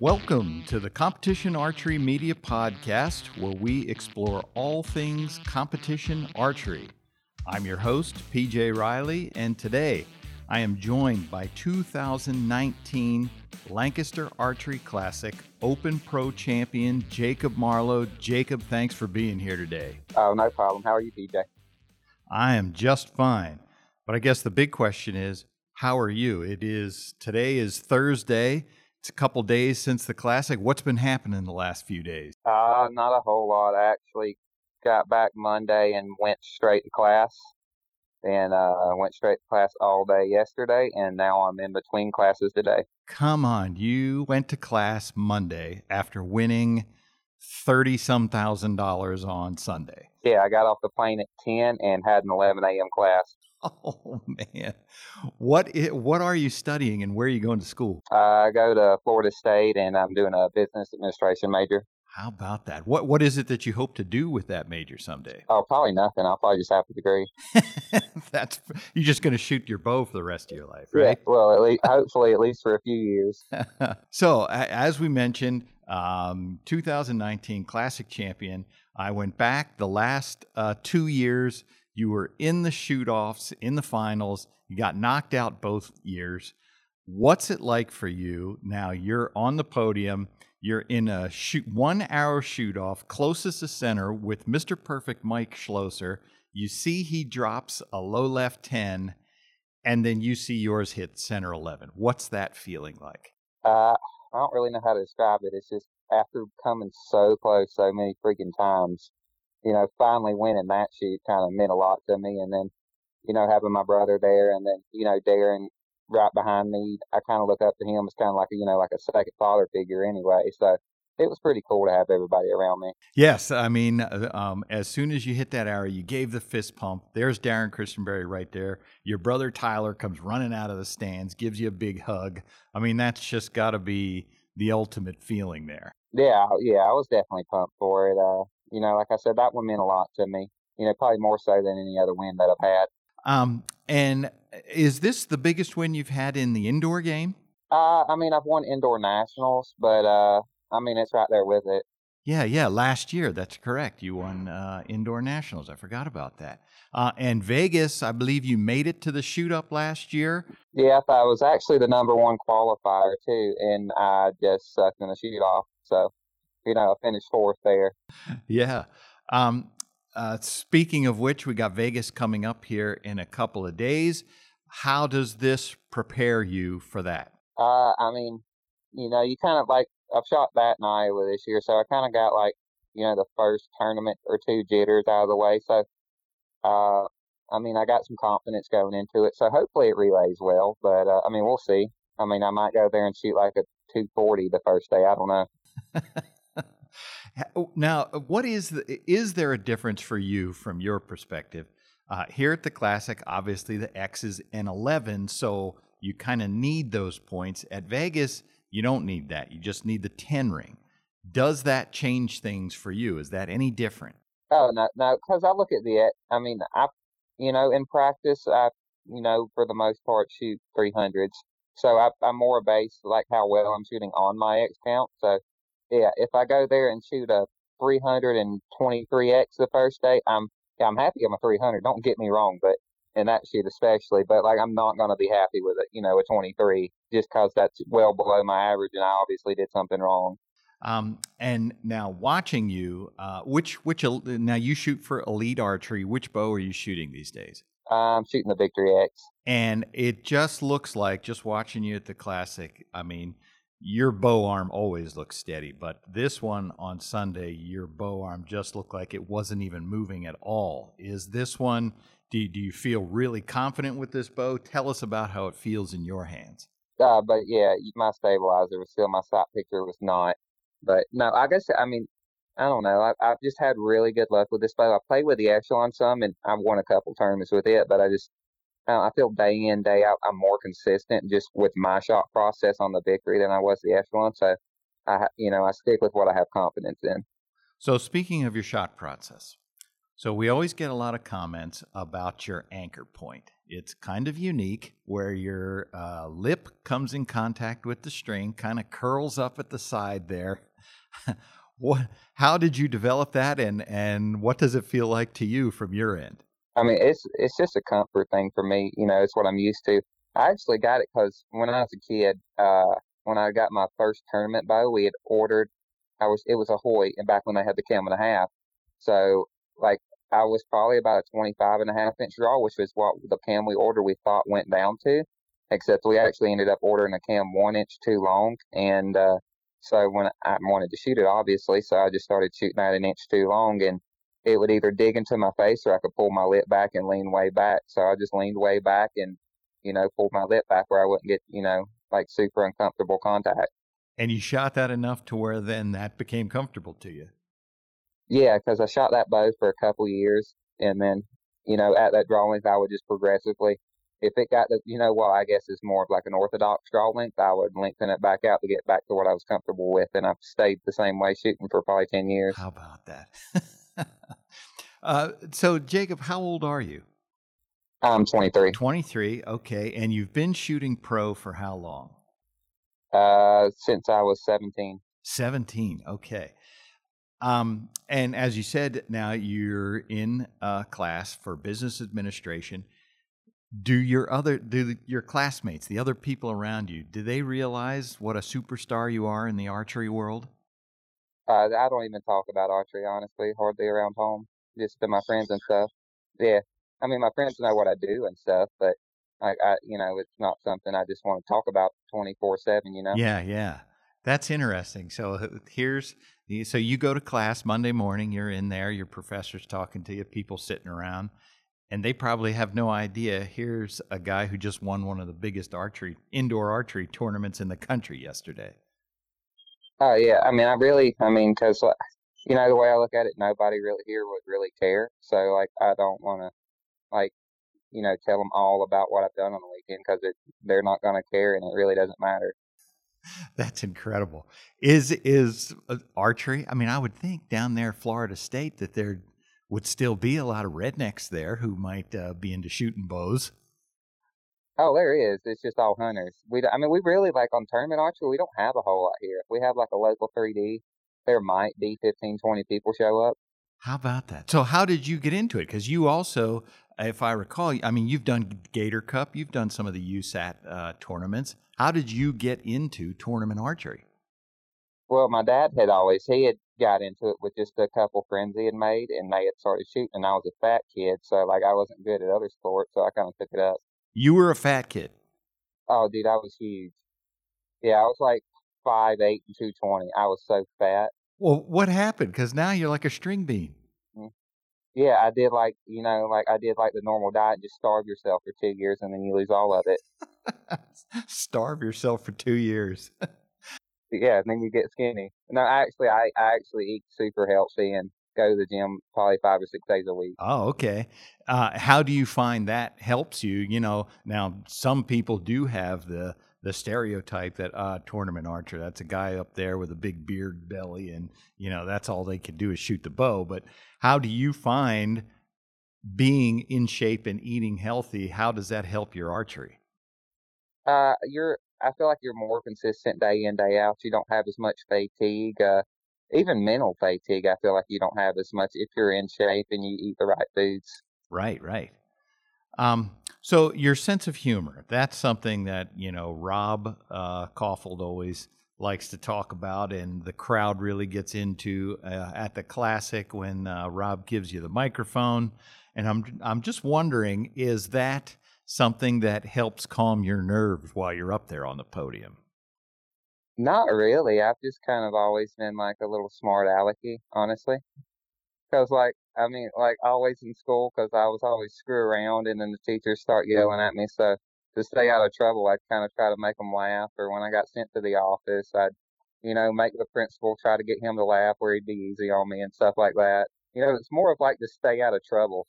Welcome to the Competition Archery Media Podcast, where we explore all things competition archery. I'm your host, PJ Riley, and today I am joined by 2019 Lancaster Archery Classic Open Pro champion Jacob Marlow. Jacob, thanks for being here today. Oh, no problem. How are you, PJ? I am just fine. But I guess the big question is, how are you? It is today is Thursday. It's a couple days since the classic. What's been happening the last few days? Uh, not a whole lot. I actually got back Monday and went straight to class. And uh, went straight to class all day yesterday, and now I'm in between classes today. Come on, you went to class Monday after winning thirty some thousand dollars on Sunday. Yeah, I got off the plane at ten and had an eleven a.m. class. Oh man, what what are you studying and where are you going to school? I go to Florida State, and I'm doing a business administration major. How about that? What what is it that you hope to do with that major someday? Oh, probably nothing. I'll probably just have a degree. That's you're just going to shoot your bow for the rest of your life, Yeah. right? Well, at least hopefully at least for a few years. so, as we mentioned, um, 2019 Classic Champion. I went back the last uh, two years. You were in the shoot offs, in the finals. You got knocked out both years. What's it like for you now? You're on the podium. You're in a shoot one hour shoot off, closest to center with Mr. Perfect Mike Schloesser. You see he drops a low left 10, and then you see yours hit center 11. What's that feeling like? Uh, I don't really know how to describe it. It's just after coming so close so many freaking times, you know, finally winning that shoot kind of meant a lot to me. And then, you know, having my brother there and then, you know, Darrin right behind me, I kind of look up to him as kind of like, a, you know, like a second father figure anyway. So it was pretty cool to have everybody around me. Yes, I mean, uh, um, as soon as you hit that arrow, you gave the fist pump. There's Darrin Christenberry right there. Your brother Tyler comes running out of the stands, gives you a big hug. I mean, that's just got to be the ultimate feeling there. Yeah, yeah, I was definitely pumped for it. Uh, you know, like I said, that one meant a lot to me. You know, probably more so than any other win that I've had. Um, and is this the biggest win you've had in the indoor game? Uh, I mean, I've won indoor nationals, but uh, I mean, it's right there with it. Yeah, yeah, last year. That's correct. You won uh, indoor nationals. I forgot about that. Uh, and Vegas, I believe you made it to the shoot up last year. Yeah, I was actually the number one qualifier too, and I just sucked in the shoot off. So, you know, I finished fourth there. Yeah. Um, uh, speaking of which, we got Vegas coming up here in a couple of days. How does this prepare you for that? Uh, I mean, you know, you kind of like I've shot that in Iowa this year, so I kind of got like you know the first tournament or two jitters out of the way. So, uh, I mean, I got some confidence going into it. So hopefully it relays well, but uh, I mean, we'll see. I mean, I might go there and shoot like a 240 the first day. I don't know. Ha- Now, what is the, is there a difference for you from your perspective? Uh, here at the Classic, obviously the X is an 11, so you kind of need those points. At Vegas, you don't need that. You just need the 10 ring. Does that change things for you? Is that any different? Oh no, no, because I look at the. I mean, I, you know, in practice, I, you know, for the most part, shoot three hundreds. So I, I'm more based like how well I'm shooting on my X count. So yeah, if I go there and shoot a 323x the first day, I'm yeah, I'm happy I'm a 300. Don't get me wrong, but in that shoot especially, but like I'm not gonna be happy with it, you know, a 23 just because that's well below my average, and I obviously did something wrong. Um, and now watching you, uh, which which now you shoot for elite archery. Which bow are you shooting these days? I'm shooting the Victory X. And it just looks like just watching you at the classic. I mean, your bow arm always looks steady, but this one on Sunday, your bow arm just looked like it wasn't even moving at all. Is this one? Do do you feel really confident with this bow? Tell us about how it feels in your hands. Uh, but yeah, my stabilizer was still my sight picture was not. But no, I guess I mean I don't know. I, I've just had really good luck with this bow. I played with the Echelon some, and I've won a couple tournaments with it. But I just uh, I feel day in day out I'm more consistent just with my shot process on the Victory than I was the Echelon. So I you know I stick with what I have confidence in. So speaking of your shot process, so we always get a lot of comments about your anchor point. It's kind of unique where your uh, lip comes in contact with the string, kind of curls up at the side there. what? How did you develop that, and and what does it feel like to you from your end? I mean, it's it's just a comfort thing for me. You know, it's what I'm used to. I actually got it because when I was a kid, uh, when I got my first tournament bow, we had ordered. I was it was a Hoyt, and back when they had the cam and a half, so like I was probably about a 25 and a half inch draw, which was what the cam we ordered we thought went down to, except we actually ended up ordering a cam one inch too long. And uh, so when I wanted to shoot it, obviously, so I just started shooting at an inch too long, and it would either dig into my face or I could pull my lip back and lean way back. So I just leaned way back and, you know, pulled my lip back where I wouldn't get, you know, like super uncomfortable contact. And you shot that enough to where then that became comfortable to you. Yeah, because I shot that bow for a couple years, and then you know at that draw length I would just progressively, if it got the you know well I guess it's more of like an orthodox draw length, I would lengthen it back out to get back to what I was comfortable with, and I've stayed the same way shooting for probably ten years. How about that? uh, so Jacob, how old are you? I'm 23. 23, okay, and you've been shooting pro for how long? Uh, since I was 17. 17, okay. Um, and as you said, now you're in a class for business administration. Do your other do your classmates, the other people around you, do they realize what a superstar you are in the archery world? Uh, I don't even talk about archery honestly, hardly around home, just to my friends and stuff. Yeah, I mean my friends know what I do and stuff, but I, I you know, it's not something I just want to talk about twenty four seven. You know? Yeah, yeah. That's interesting. So here's so you go to class Monday morning, you're in there, your professor's talking to you, people sitting around, and they probably have no idea. Here's a guy who just won one of the biggest archery indoor archery tournaments in the country yesterday. Oh yeah, I mean, I really, I mean, because you know the way I look at it, nobody really here would really care. So like, I don't want to like you know tell them all about what I've done on the weekend because they're not going to care, and it really doesn't matter. That's incredible. Is is uh, archery? I mean, I would think down there, Florida State, that there would still be a lot of rednecks there who might uh, be into shooting bows. Oh, there is. It's just all hunters. We, I mean, we really like on tournament archery. We don't have a whole lot here. We have like a local 3D, there might be 15, 20 people show up. How about that? So, how did you get into it? Because you also, if I recall, I mean, you've done Gator Cup, you've done some of the USAT uh, tournaments. How did you get into tournament archery? Well, my dad had always he had got into it with just a couple friends he had made, and they had started shooting. And I was a fat kid, so like I wasn't good at other sports, so I kind of took it up. You were a fat kid. Oh, dude, I was huge. Yeah, I was like five eight and two twenty. I was so fat. Well, what happened? Because now you're like a string bean. Mm. Yeah, I did like you know, like I did like the normal diet, just starve yourself for two years and then you lose all of it. starve yourself for two years. yeah, and then you get skinny. No, actually, I I actually eat super healthy and go to the gym probably five or six days a week. Oh, okay. Uh, how do you find that helps you? You know, now some people do have the the stereotype that uh tournament archer that's a guy up there with a big beard belly and you know that's all they can do is shoot the bow but how do you find being in shape and eating healthy how does that help your archery uh, you're I feel like you're more consistent day in day out. You don't have as much fatigue. Uh, even mental fatigue, I feel like you don't have as much if you're in shape and you eat the right foods. Right, right. Um, so your sense of humor, that's something that, you know, Rob uh, Kaufhold always likes to talk about and the crowd really gets into uh, at the classic when uh, Rob gives you the microphone. And I'm, I'm just wondering, is that something that helps calm your nerves while you're up there on the podium? Not really. I've just kind of always been like a little smart alecky, honestly. Because, like, I mean, like, always in school, because I was always screw around, and then the teachers start yelling at me. So, to stay out of trouble, I'd kind of try to make them laugh. Or when I got sent to the office, I'd, you know, make the principal try to get him to laugh where he'd be easy on me and stuff like that. You know, it's more of like to stay out of trouble.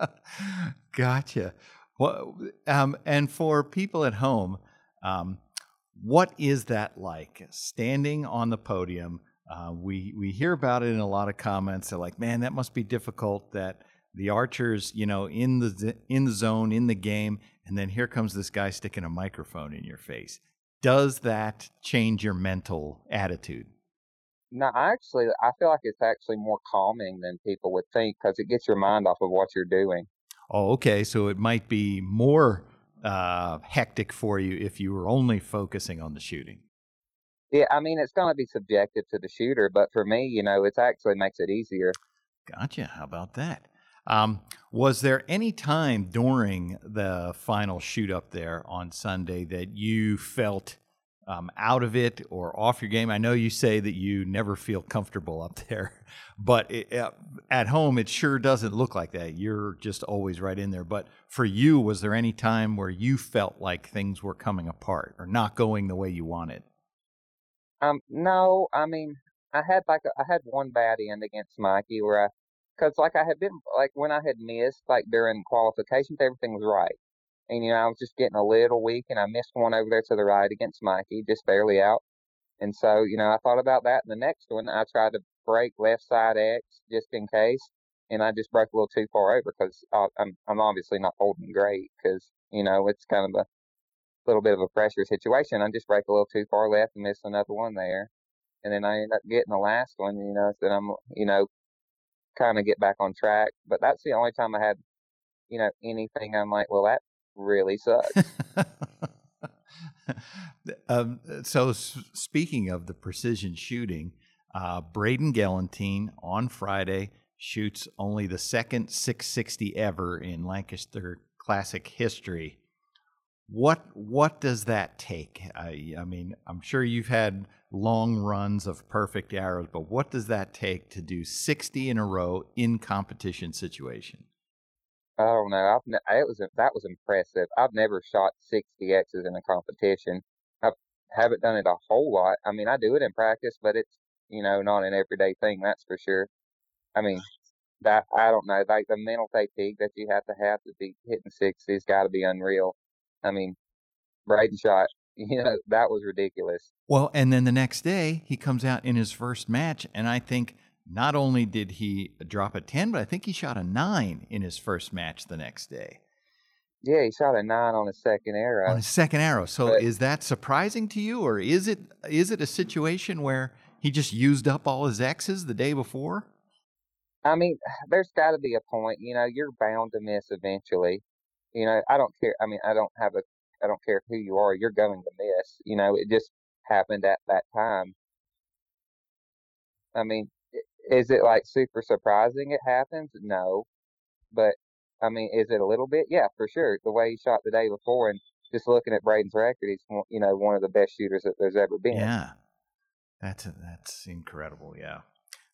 gotcha. Well, um, and for people at home, um, what is that like? Standing on the podium, uh, we we hear about it in a lot of comments. They're like, "Man, that must be difficult." That the archers, you know, in the in the zone, in the game, and then here comes this guy sticking a microphone in your face. Does that change your mental attitude? No, actually, I feel like it's actually more calming than people would think because it gets your mind off of what you're doing. Oh, okay. So it might be more uh, hectic for you if you were only focusing on the shooting. Yeah, I mean, it's going to be subjective to the shooter, but for me, you know, it actually makes it easier. Gotcha. How about that? Um, was there any time during the final shoot up there on Sunday that you felt um, out of it or off your game? I know you say that you never feel comfortable up there, but it, uh, at home it sure doesn't look like that. You're just always right in there. But for you, was there any time where you felt like things were coming apart or not going the way you wanted? Um, no, I mean, I had like a, I had one bad end against Mikey where I, cause like I had been like when I had missed like during qualifications, everything was right, and you know I was just getting a little weak, and I missed one over there to the right against Mikey, just barely out, and so you know I thought about that. And the next one, I tried to break left side X just in case, and I just broke a little too far over because I'm I'm obviously not holding great because you know it's kind of a little bit of a pressure situation. I just break a little too far left and miss another one there. And then I end up getting the last one, you know, so I'm, you know, kind of get back on track. But that's the only time I had, you know, anything I'm like, well, that really sucks. um, so, speaking of the precision shooting, uh, Braden Gellenthien on Friday shoots only the second 660 ever in Lancaster Classic history. What what does that take? I, I mean, I'm sure you've had long runs of perfect arrows, but what does that take to do 60 in a row in competition situation? Oh don't. I've ne- it was that was impressive. I've never shot 60 X's in a competition. I haven't done it a whole lot. I mean, I do it in practice, but it's you know not an everyday thing. That's for sure. I mean, that I don't know. Like the mental fatigue that you have to have to be hitting 60's got to be unreal. I mean, Braden shot, you know, that was ridiculous. Well, and then the next day he comes out in his first match, and I think not only did he drop a 10, but I think he shot a 9 in his first match the next day. Yeah, he shot a 9 on his second arrow. On his second arrow. So but, is that surprising to you or is it is it a situation where he just used up all his X's the day before? I mean, there's got to be a point, you know, you're bound to miss eventually. You know, I don't care. I mean, I don't have a, I don't care who you are. You're going to miss. You know, it just happened at that time. I mean, is it like super surprising it happens? No, but I mean, is it a little bit? Yeah, for sure. The way he shot the day before, and just looking at Braden's record, he's you know one of the best shooters that there's ever been. Yeah, that's that's incredible. Yeah.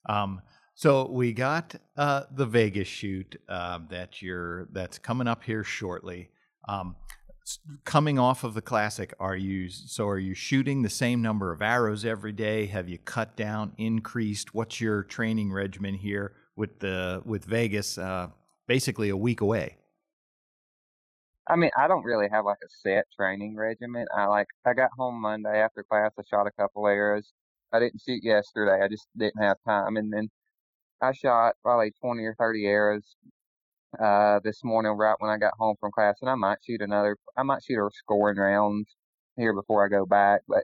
Um, so we got uh, the Vegas shoot uh, that you're that's coming up here shortly. Um, coming off of the classic, are you so are you shooting the same number of arrows every day? Have you cut down, increased? What's your training regimen here with the with Vegas? Uh, basically a week away. I mean, I don't really have like a set training regimen. I like I got home Monday after class. I shot a couple arrows. I didn't shoot yesterday. I just didn't have time, and then I shot probably 20 or 30 arrows uh, this morning right when I got home from class, and I might shoot another. I might shoot a scoring round here before I go back, but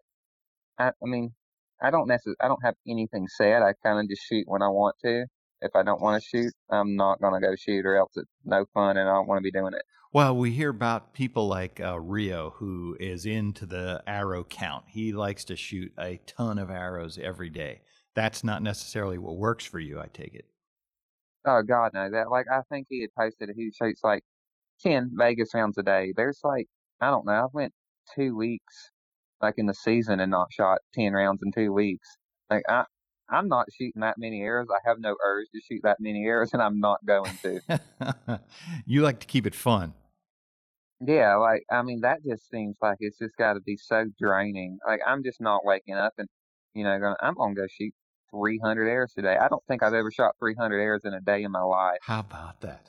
I, I mean, I don't necessarily. I don't have anything set. I kind of just shoot when I want to. If I don't want to shoot, I'm not gonna go shoot, or else it's no fun, and I don't want to be doing it. Well, we hear about people like uh, Reo, who is into the arrow count. He likes to shoot a ton of arrows every day that's not necessarily what works for you. I take it. Oh God, no! That like I think he had posted he shoots like ten Vegas rounds a day. There's like I don't know. I've went two weeks like in the season and not shot ten rounds in two weeks. Like I I'm not shooting that many arrows. I have no urge to shoot that many arrows, and I'm not going to. you like to keep it fun. Yeah, like I mean, that just seems like it's just got to be so draining. Like I'm just not waking up and you know, going, I'm gonna go shoot 300 airs today. I don't think I've ever shot 300 airs in a day in my life. How about that?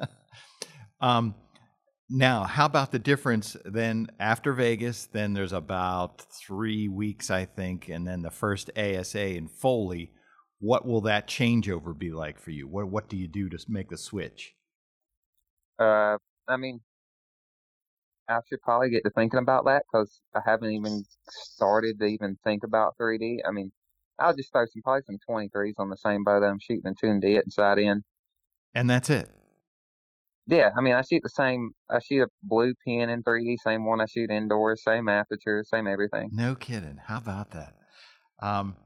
um, now, how about the difference then after Vegas? Then there's about three weeks, I think, and then the first ASA in Foley. what will that changeover be like for you? What what do you do to make the switch? Uh, I mean, I should probably get to thinking about that because I haven't even started to even think about 3D. I mean, I'll just throw some probably some 23s on the same bow that I'm shooting and tune it inside in. And that's it. Yeah, I mean, I shoot the same. I shoot a blue pin in 3D, same one I shoot indoors, same aperture, same everything. No kidding. How about that? Um,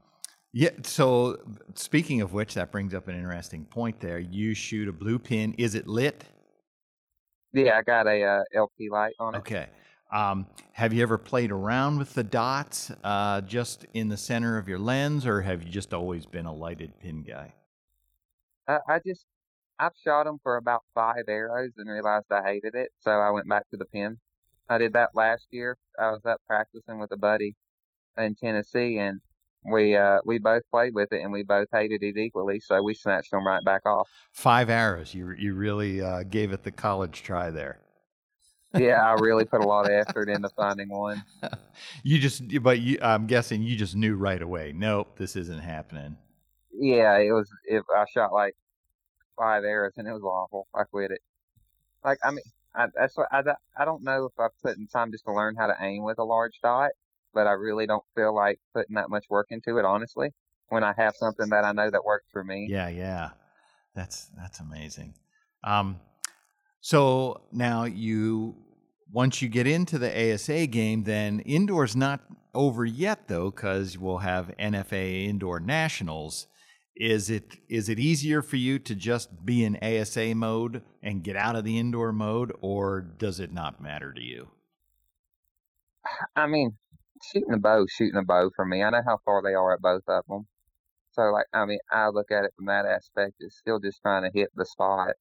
yeah. So speaking of which, that brings up an interesting point. There, you shoot a blue pin. Is it lit? Yeah, I got a uh, LP light on it. Okay. Um, have you ever played around with the dots uh, just in the center of your lens, or have you just always been a lighted pin guy? I, I just I've shot them for about five arrows and realized I hated it, so I went back to the pin. I did that last year. I was up practicing with a buddy in Tennessee, and we uh, we both played with it, and we both hated it equally. So we snatched them right back off. Five arrows. You you really uh, gave it the college try there. Yeah, I really put a lot of effort into finding one. you just, but you, I'm guessing you just knew right away. Nope, this isn't happening. Yeah, it was. If I shot like five arrows and it was awful. I quit it. Like I mean, I, that's what I, I don't know if I've put in time just to learn how to aim with a large dot, but I really don't feel like putting that much work into it. Honestly, when I have something that I know that works for me. Yeah, yeah, that's that's amazing. Um, so now you once you get into the ASA game, then indoors not over yet though, because we'll have NFA indoor nationals is it is it easier for you to just be in ASA mode and get out of the indoor mode, or does it not matter to you? I mean, shooting a bow, shooting a bow for me. I know how far they are at both of them. So, like, I mean, I look at it from that aspect. It's still just trying to hit the spot.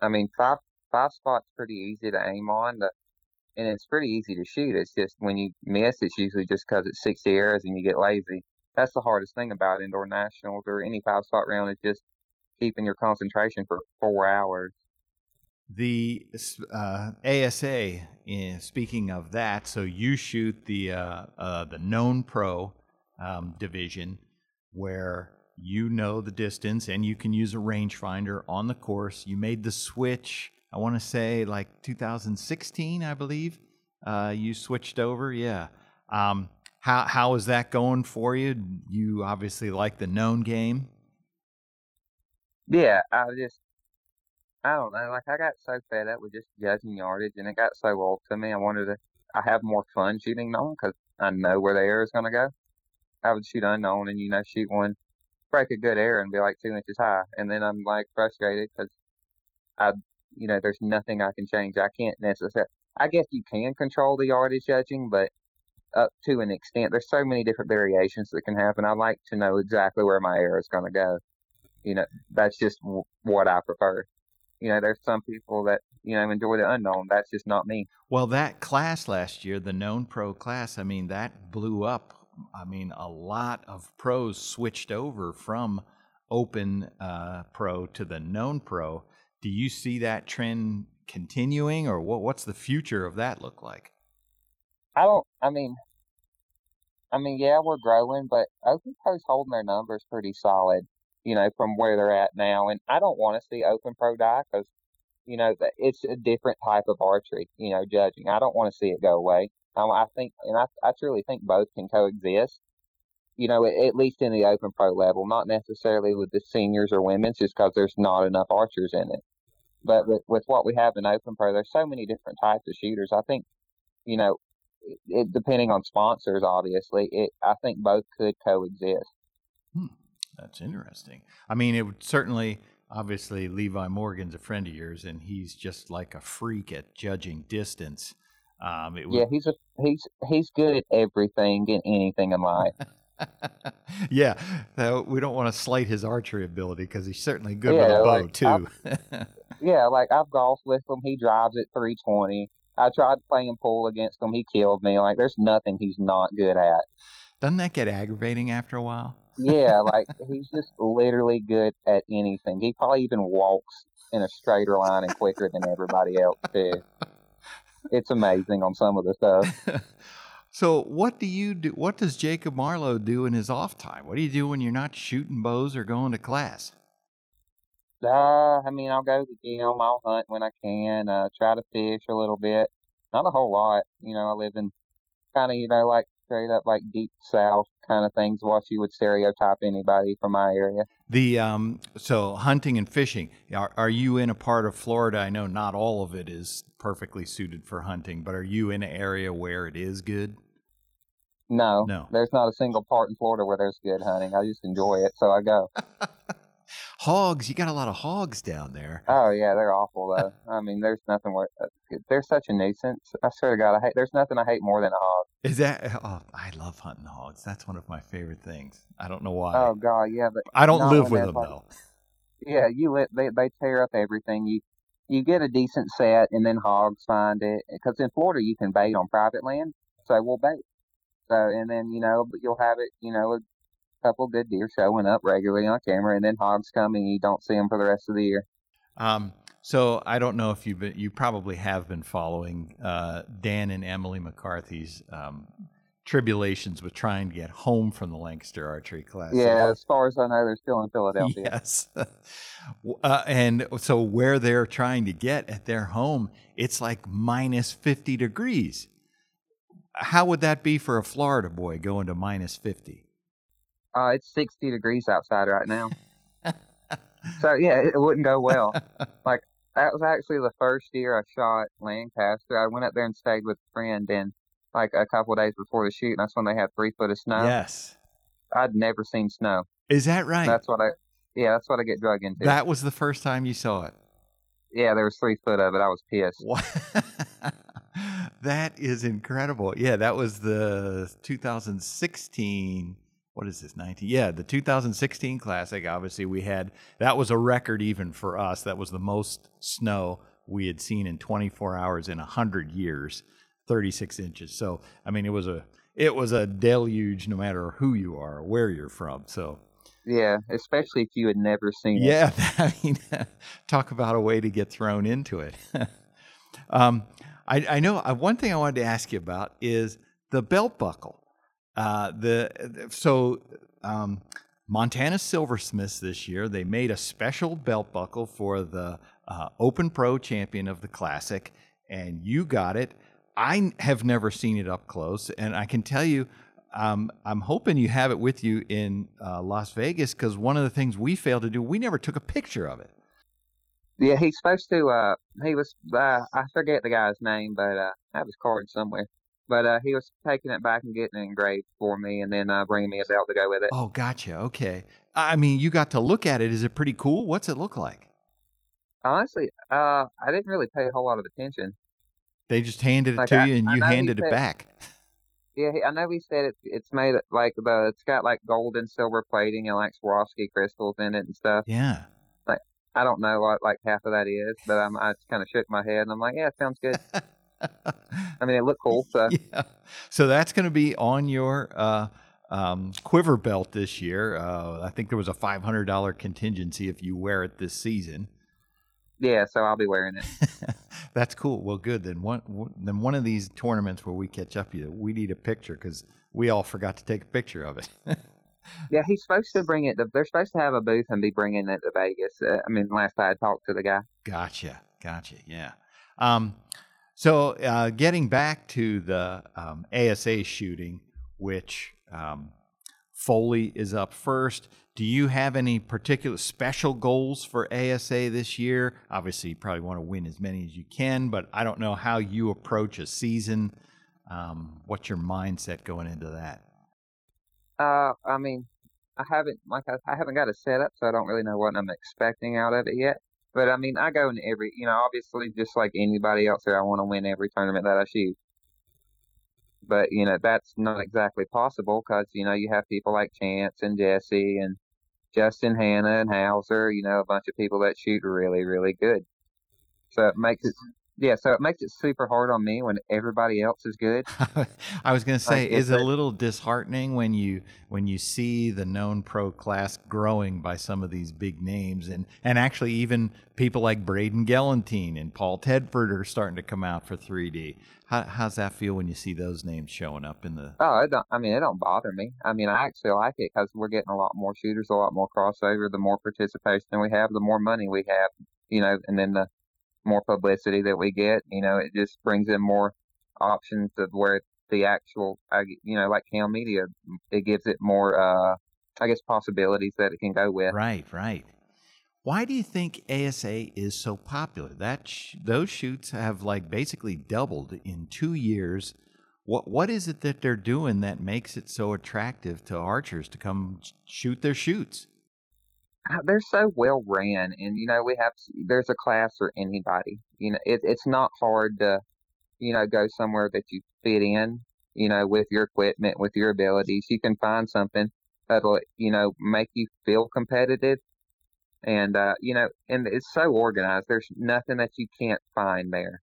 I mean, five five spots pretty easy to aim on, and it's pretty easy to shoot. It's just when you miss, it's usually just because it's 60 arrows and you get lazy that's the hardest thing about indoor nationals or any five spot round is just keeping your concentration for four hours. The uh, ASA, in, speaking of that, so you shoot the uh, uh, the known pro um, division where you know the distance and you can use a rangefinder on the course. You made the switch, I want to say like 2016, I believe. Uh, you switched over, yeah. Um, how how is that going for you? You obviously like the known game. Yeah, I just I don't know. Like I got so fed up with just judging yardage, and it got so old to me. I wanted to. I have more fun shooting known because I know where the air is going to go. I would shoot unknown, and you know, shoot one, break a good air, and be like two inches high, and then I'm like frustrated because I, you know, there's nothing I can change. I can't necessarily. I guess you can control the yardage judging, but up to an extent. There's so many different variations that can happen. I like to know exactly where my arrow is going to go. You know, that's just w- what I prefer. You know, there's some people that you know enjoy the unknown. That's just not me. Well, that class last year, the known pro class, I mean, that blew up. I mean, a lot of pros switched over from open uh, pro to the known pro. Do you see that trend continuing, or what, what's the future of that look like? I don't. I mean, I mean, yeah, we're growing, but Open Pro's holding their numbers pretty solid. You know, from where they're at now, and I don't want to see Open Pro die because, you know, it's a different type of archery. You know, judging. I don't want to see it go away. Um, I think, and I, I truly think both can coexist. You know, at, at least in the Open Pro level, not necessarily with the seniors or women's, just because there's not enough archers in it. But with, with what we have in Open Pro, there's so many different types of shooters. I think, you know, it, depending on sponsors, obviously, it I think both could coexist. Hmm. That's interesting. I mean, it would certainly, obviously, Levi Morgan's a friend of yours, and he's just like a freak at judging distance. Um, would... Yeah, he's a he's he's good at everything and anything in life. yeah, uh, we don't want to slight his archery ability because he's certainly good yeah, with a bow like, too. yeah, like I've golfed with him. He drives at 320. I tried playing pool against him. He killed me. Like, there's nothing he's not good at. Doesn't that get aggravating after a while? yeah, like he's just literally good at anything. He probably even walks in a straighter line and quicker than everybody else too. It's amazing on some of the stuff. So what do you do? What does Jacob Marlow do in his off time? What do you do when you're not shooting bows or going to class? Uh, I mean, I'll go to the gym. I'll hunt when I can. Uh, try to fish a little bit. Not a whole lot. You know, I live in kind of, you know, like straight up like deep south kind of things. What you would stereotype anybody from my area. The um, so hunting and fishing. Are, are you in a part of Florida? I know not all of it is perfectly suited for hunting, but are you in an area where it is good? No, No. There's not a single part in Florida where there's good hunting. I just enjoy it, so I go. hogs, you got a lot of hogs down there. Oh yeah, they're awful though. I mean, there's nothing worth. Uh, they're such a nuisance. I swear to God, I hate. There's nothing I hate more than a hog. Is that? Oh, I love hunting hogs. That's one of my favorite things. I don't know why. Oh God, yeah, but I don't live with them like- though. Yeah, you let they they tear up everything. You you get a decent set, and then hogs find it. Because in Florida, you can bait on private land, so we'll bait. So and then you know, but you'll have it. You know, couple good deer showing up regularly on camera, and then hogs come, and you don't see them for the rest of the year. Um, so I don't know if you've been, you probably have been following uh, Dan and Emily McCarthy's um, tribulations with trying to get home from the Lancaster Archery Classic. Yeah, as far as I know, they're still in Philadelphia. Yes. uh, and so where they're trying to get at their home, it's like minus 50 degrees. How would that be for a Florida boy going to minus 50? Uh, it's 60 degrees outside right now. so yeah, it, wouldn't go well. Like that was actually the first year I shot Lancaster. I went up there and stayed with a friend, and like a couple of days before the shoot, and that's when they had three foot of snow. yes. I'd never seen snow. Is that right? That's what I, yeah, that's what I get drug into. that was the first time you saw it. yeah, there was three foot of it. I was pissed. What? that is incredible. Yeah, that was the 2016. What is this? 19? Yeah, the 2016 Classic. Obviously, we had that was a record even for us. That was the most snow we had seen in 24 hours in 100 years, 36 inches. So, I mean, it was a it was a deluge, no matter who you are, or where you're from. So, Yeah, especially if you had never seen it. yeah, I mean, talk about a way to get thrown into it. um, I, I know uh, one thing I wanted to ask you about is the belt buckle. Uh, the so um, Montana Silversmiths this year they made a special belt buckle for the uh, Open Pro champion of the Classic, and you got it. I have never seen it up close, and I can tell you, um, I'm hoping you have it with you in uh, Las Vegas because one of the things we failed to do, we never took a picture of it. Yeah, he's supposed to. Uh, he was. Uh, I forget the guy's name, but uh, I have his card somewhere. But uh, he was taking it back and getting it engraved for me, and then uh, bringing me a belt to go with it. Oh, gotcha. Okay. I mean, you got to look at it. Is it pretty cool? What's it look like? Honestly, uh, I didn't really pay a whole lot of attention. They just handed it Like, to I- you and I you handed it back. Yeah, I know he said it's it's made like the it's got like gold and silver plating and like Swarovski crystals in it and stuff. Yeah. Like I don't know what like half of that is, but I'm, I just kind of shook my head and I'm like, yeah, it sounds good. I mean, it looked cool, so yeah. So that's going to be on your uh, um, quiver belt this year. Uh, I think there was a $500 contingency if you wear it this season. yeah, so I'll be wearing it. That's cool. Well, good. Then one one- then one of these tournaments where we catch up you, we need a picture because we all forgot to take a picture of it. Yeah, he's supposed to bring it. To, they're supposed to have a booth and be bringing it to Vegas. Uh, I mean, last I talked to the guy. Gotcha, gotcha. Yeah. Um, so uh, getting back to the um, ASA shooting, which um, Foley is up first. Do you have any particular special goals for ASA this year? Obviously, you probably want to win as many as you can, but I don't know how you approach a season. Um, what's your mindset going into that? Uh, I mean, I haven't like I, I haven't got it set up, so I don't really know what I'm expecting out of it yet. But I mean, I go in every, you know, obviously just like anybody else here, I want to win every tournament that I shoot. But you know, that's not exactly possible because you know you have people like Chance and Jesse and Justin Hanna and Hauser, you know, a bunch of people that shoot really, really good. So it makes it Yeah, so it makes it super hard on me when everybody else is good. I was going to say, Like is it a little disheartening when you when you see the known pro class growing by some of these big names, and and actually even people like Braden Gellenthien and Paul Tedford are starting to come out for 3D. How, how's that feel when you see those names showing up in the? oh, I mean, it don't bother me. I mean, I actually like it because we're getting a lot more shooters, a lot more crossover. The more participation we have, the more money we have. You know, and then the more publicity that we get, you know, it just brings in more options of where the actual, you know, like Cam Media, it gives it more, uh, I guess, possibilities that it can go with. Right, right. Why do you think ASA is so popular? That sh- those shoots have like basically doubled in two years. What what is it that they're doing that makes it so attractive to archers to come shoot their shoots? Uh, They're so well ran, and you know, we have there's a class for anybody. You know, it, it's not hard to, you know, go somewhere that you fit in. You know, with your equipment, with your abilities, you can find something that'll, you know, make you feel competitive and uh, you know, and it's so organized. There's nothing that you can't find there.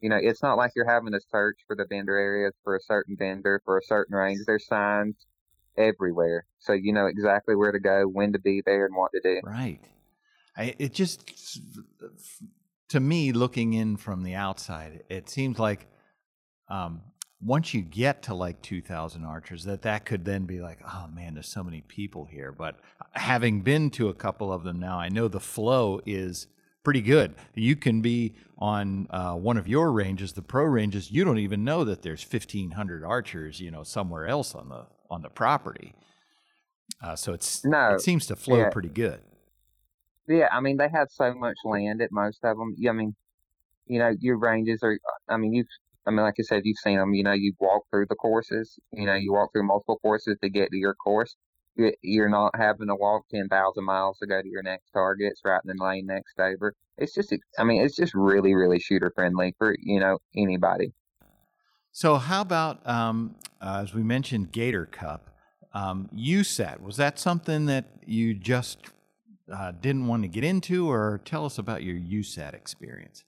You know, it's not like you're having to search for the vendor areas for a certain vendor for a certain range. There's signs everywhere, so you know exactly where to go, when to be there, and what to do. Right. I, it just to me, looking in from the outside, it seems like um, once you get to like 2,000 archers, that that could then be like, oh man, there's so many people here. But having been to a couple of them now, I know the flow is pretty good. You can be on uh, one of your ranges, the pro ranges. You don't even know that there's 1,500 archers, you know, somewhere else on the on the property. Uh, so it's No, it seems to flow yeah, pretty good. yeah. I mean, they have so much land at most of them. I mean, you know, your ranges are. I mean, you've. I mean, like I said, you've seen them. You know, you walk through the courses. You know, you walk through multiple courses to get to your course. You- You're not having to walk ten thousand miles to go to your next target. It's right in the lane next over. It's just. I mean, it's just really, really shooter friendly for you know anybody. So, how about um, uh, as we mentioned, Gator Cup, um, USAT? Was that something that you just uh, didn't want to get into, or tell us about your USAT experience?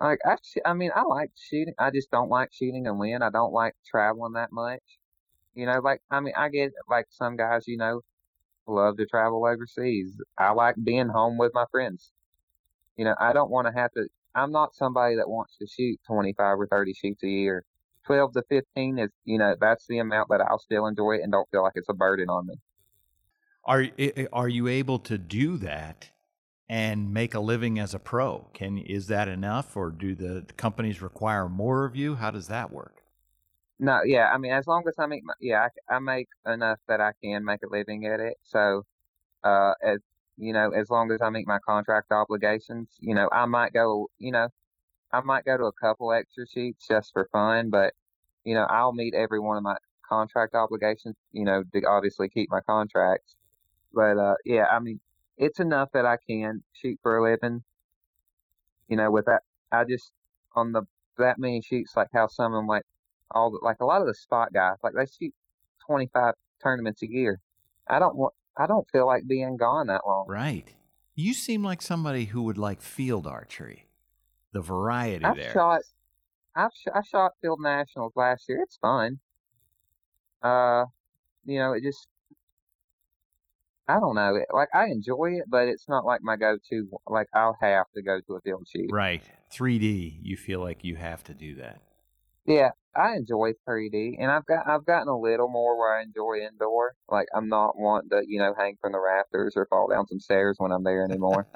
Like I, I mean, I like shooting. I just don't like shooting and win. I don't like traveling that much. You know, like I mean, I get like some guys, you know, love to travel overseas. I like being home with my friends. You know, I don't want to have to. I'm not somebody that wants to shoot 25 or 30 shoots a year. 12 to 15 is, you know, that's the amount that I'll still enjoy it and don't feel like it's a burden on me. Are are you able to do that and make a living as a pro? Can is that enough, or do the companies require more of you? How does that work? No, yeah, I mean, as long as I make, my, yeah, I, I make enough that I can make a living at it. So, uh, as you know, as long as I meet my contract obligations, you know, I might go, you know, I might go to a couple extra sheets just for fun, but you know, I'll meet every one of my contract obligations, you know, to obviously keep my contracts. But uh, yeah, I mean, it's enough that I can shoot for a living. You know, with that, I just on the that many shoots, like how some of them, like all the, like a lot of the spot guys, like they shoot 25 tournaments a year. I don't want, I don't feel like being gone that long. Right. You seem like somebody who would like field archery. The variety I've there. shot, I've sh- I shot field nationals last year. It's fun. Uh, you know, it just I don't know. Like I enjoy it, but it's not like my go-to. Like I'll have to go to a field shoot. Right. 3D, you feel like you have to do that. Yeah, I enjoy 3D, and I've got I've gotten a little more where I enjoy indoor. Like I'm not wanting to you know hang from the rafters or fall down some stairs when I'm there anymore.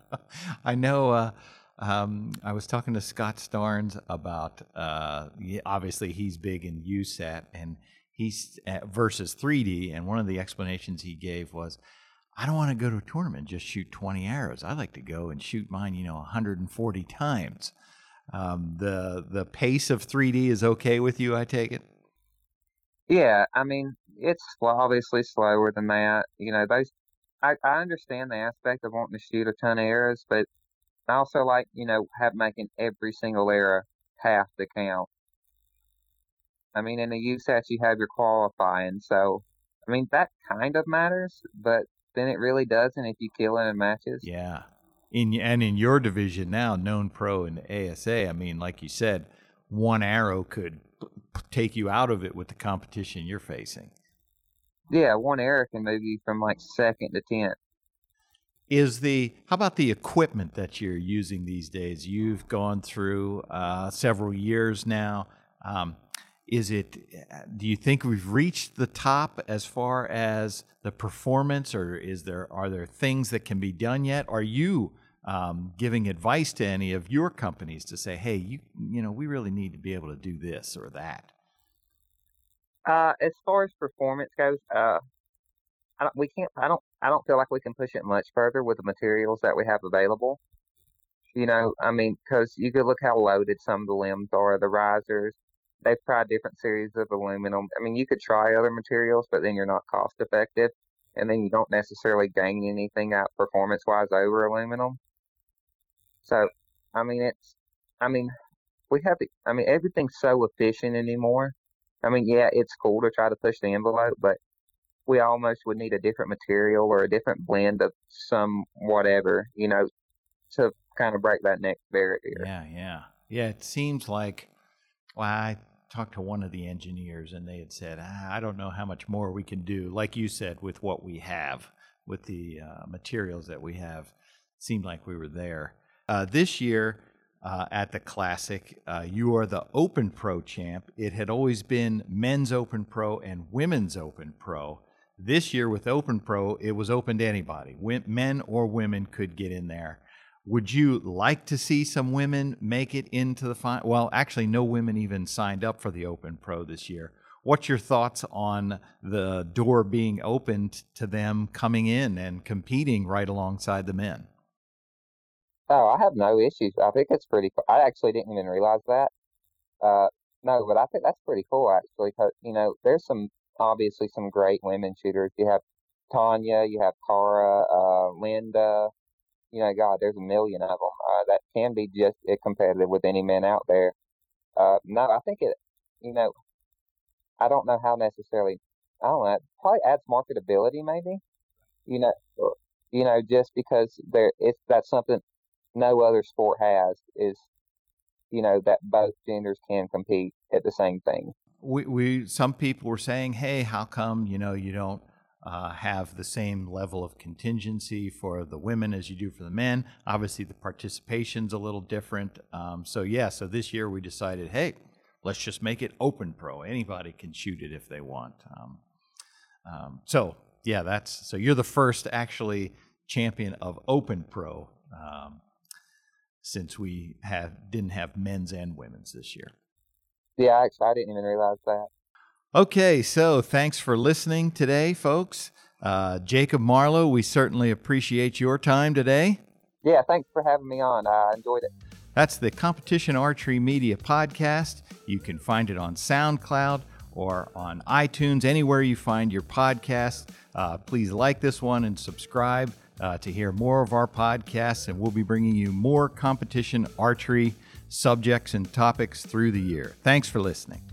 I know. Uh, um, I was talking to Scott Starnes about. Uh, obviously, he's big in USAT and he's uh, versus 3D, and one of the explanations he gave was, "I don't want to go to a tournament just shoot 20 arrows. I like to go and shoot mine, you know, 140 times." Um, the the pace of 3D is okay with you, I take it. yeah, I mean it's obviously slower than that. You know, those I I understand the aspect of wanting to shoot a ton of arrows, but I also like you know have making every single arrow have to count. I mean, in the USAT you have your qualifying, so I mean that kind of matters, but then it really doesn't if you kill it in matches. Yeah. in and in your division now, known pro and ASA. I mean, like you said, one arrow could p- take you out of it with the competition you're facing. Yeah, one arrow can move you from like second to tenth. Is the how about the equipment that you're using these days? You've gone through uh, several years now. Um, is it? Do you think we've reached the top as far as the performance, or is there are there things that can be done yet? Are you um, giving advice to any of your companies to say, hey, you you know, we really need to be able to do this or that? Uh, as far as performance goes, uh, I don't, we can't. I don't. I don't feel like we can push it much further with the materials that we have available. You know, I mean, because you could look how loaded some of the limbs are, the risers. They've tried different series of aluminum. I mean, you could try other materials, but then you're not cost effective, and then you don't necessarily gain anything out performance wise over aluminum. So, I mean, it's. I mean, we have. I mean, everything's so efficient anymore. I mean, yeah, it's cool to try to push the envelope, but we almost would need a different material or a different blend of some whatever, you know, to kind of break that next barrier. Yeah, yeah. Yeah, it seems like, well, I talked to one of the engineers and they had said, ah, I don't know how much more we can do. Like you said, with what we have, with the uh, materials that we have, seemed like we were there. Uh, this year, uh, at the Classic. Uh, you are the Open Pro champ. It had always been men's Open Pro and women's Open Pro. This year with Open Pro, it was open to anybody. Men or women could get in there. Would you like to see some women make it into the final? Well, actually, no women even signed up for the Open Pro this year. What's your thoughts on the door being opened to them coming in and competing right alongside the men? Oh, I have no issues. I think it's pretty cool. I actually didn't even realize that. Uh, no, but I think that's pretty cool actually. Cause, you know, there's some obviously some great women shooters. You have Tanya, you have Cara, uh, Linda. You know, God, there's a million of them uh, that can be just competitive with any men out there. Uh, no, I think it. You know, I don't know how necessarily. I don't know. Probably adds marketability, maybe. You know, you know, just because there, it's that's something no other sport has is, you know, that both genders can compete at the same thing we, we some people were saying, hey, how come you know you don't uh, have the same level of contingency for the women as you do for the men? Obviously, the participation's a little different. Um, so yeah, so this year we decided, hey, let's just make it open pro. Anybody can shoot it if they want. Um, um, so yeah, that's so you're the first actually champion of open pro um, since we have didn't have men's and women's this year. Yeah, actually, I didn't even realize that. Okay, so thanks for listening today, folks. Uh, Jacob Marlow, we certainly appreciate your time today. Yeah, thanks for having me on. I enjoyed it. That's the Competition Archery Media Podcast. You can find it on SoundCloud or on iTunes, anywhere you find your podcast. Uh, please like this one and subscribe uh, to hear more of our podcasts, and we'll be bringing you more competition archery subjects and topics through the year. Thanks for listening.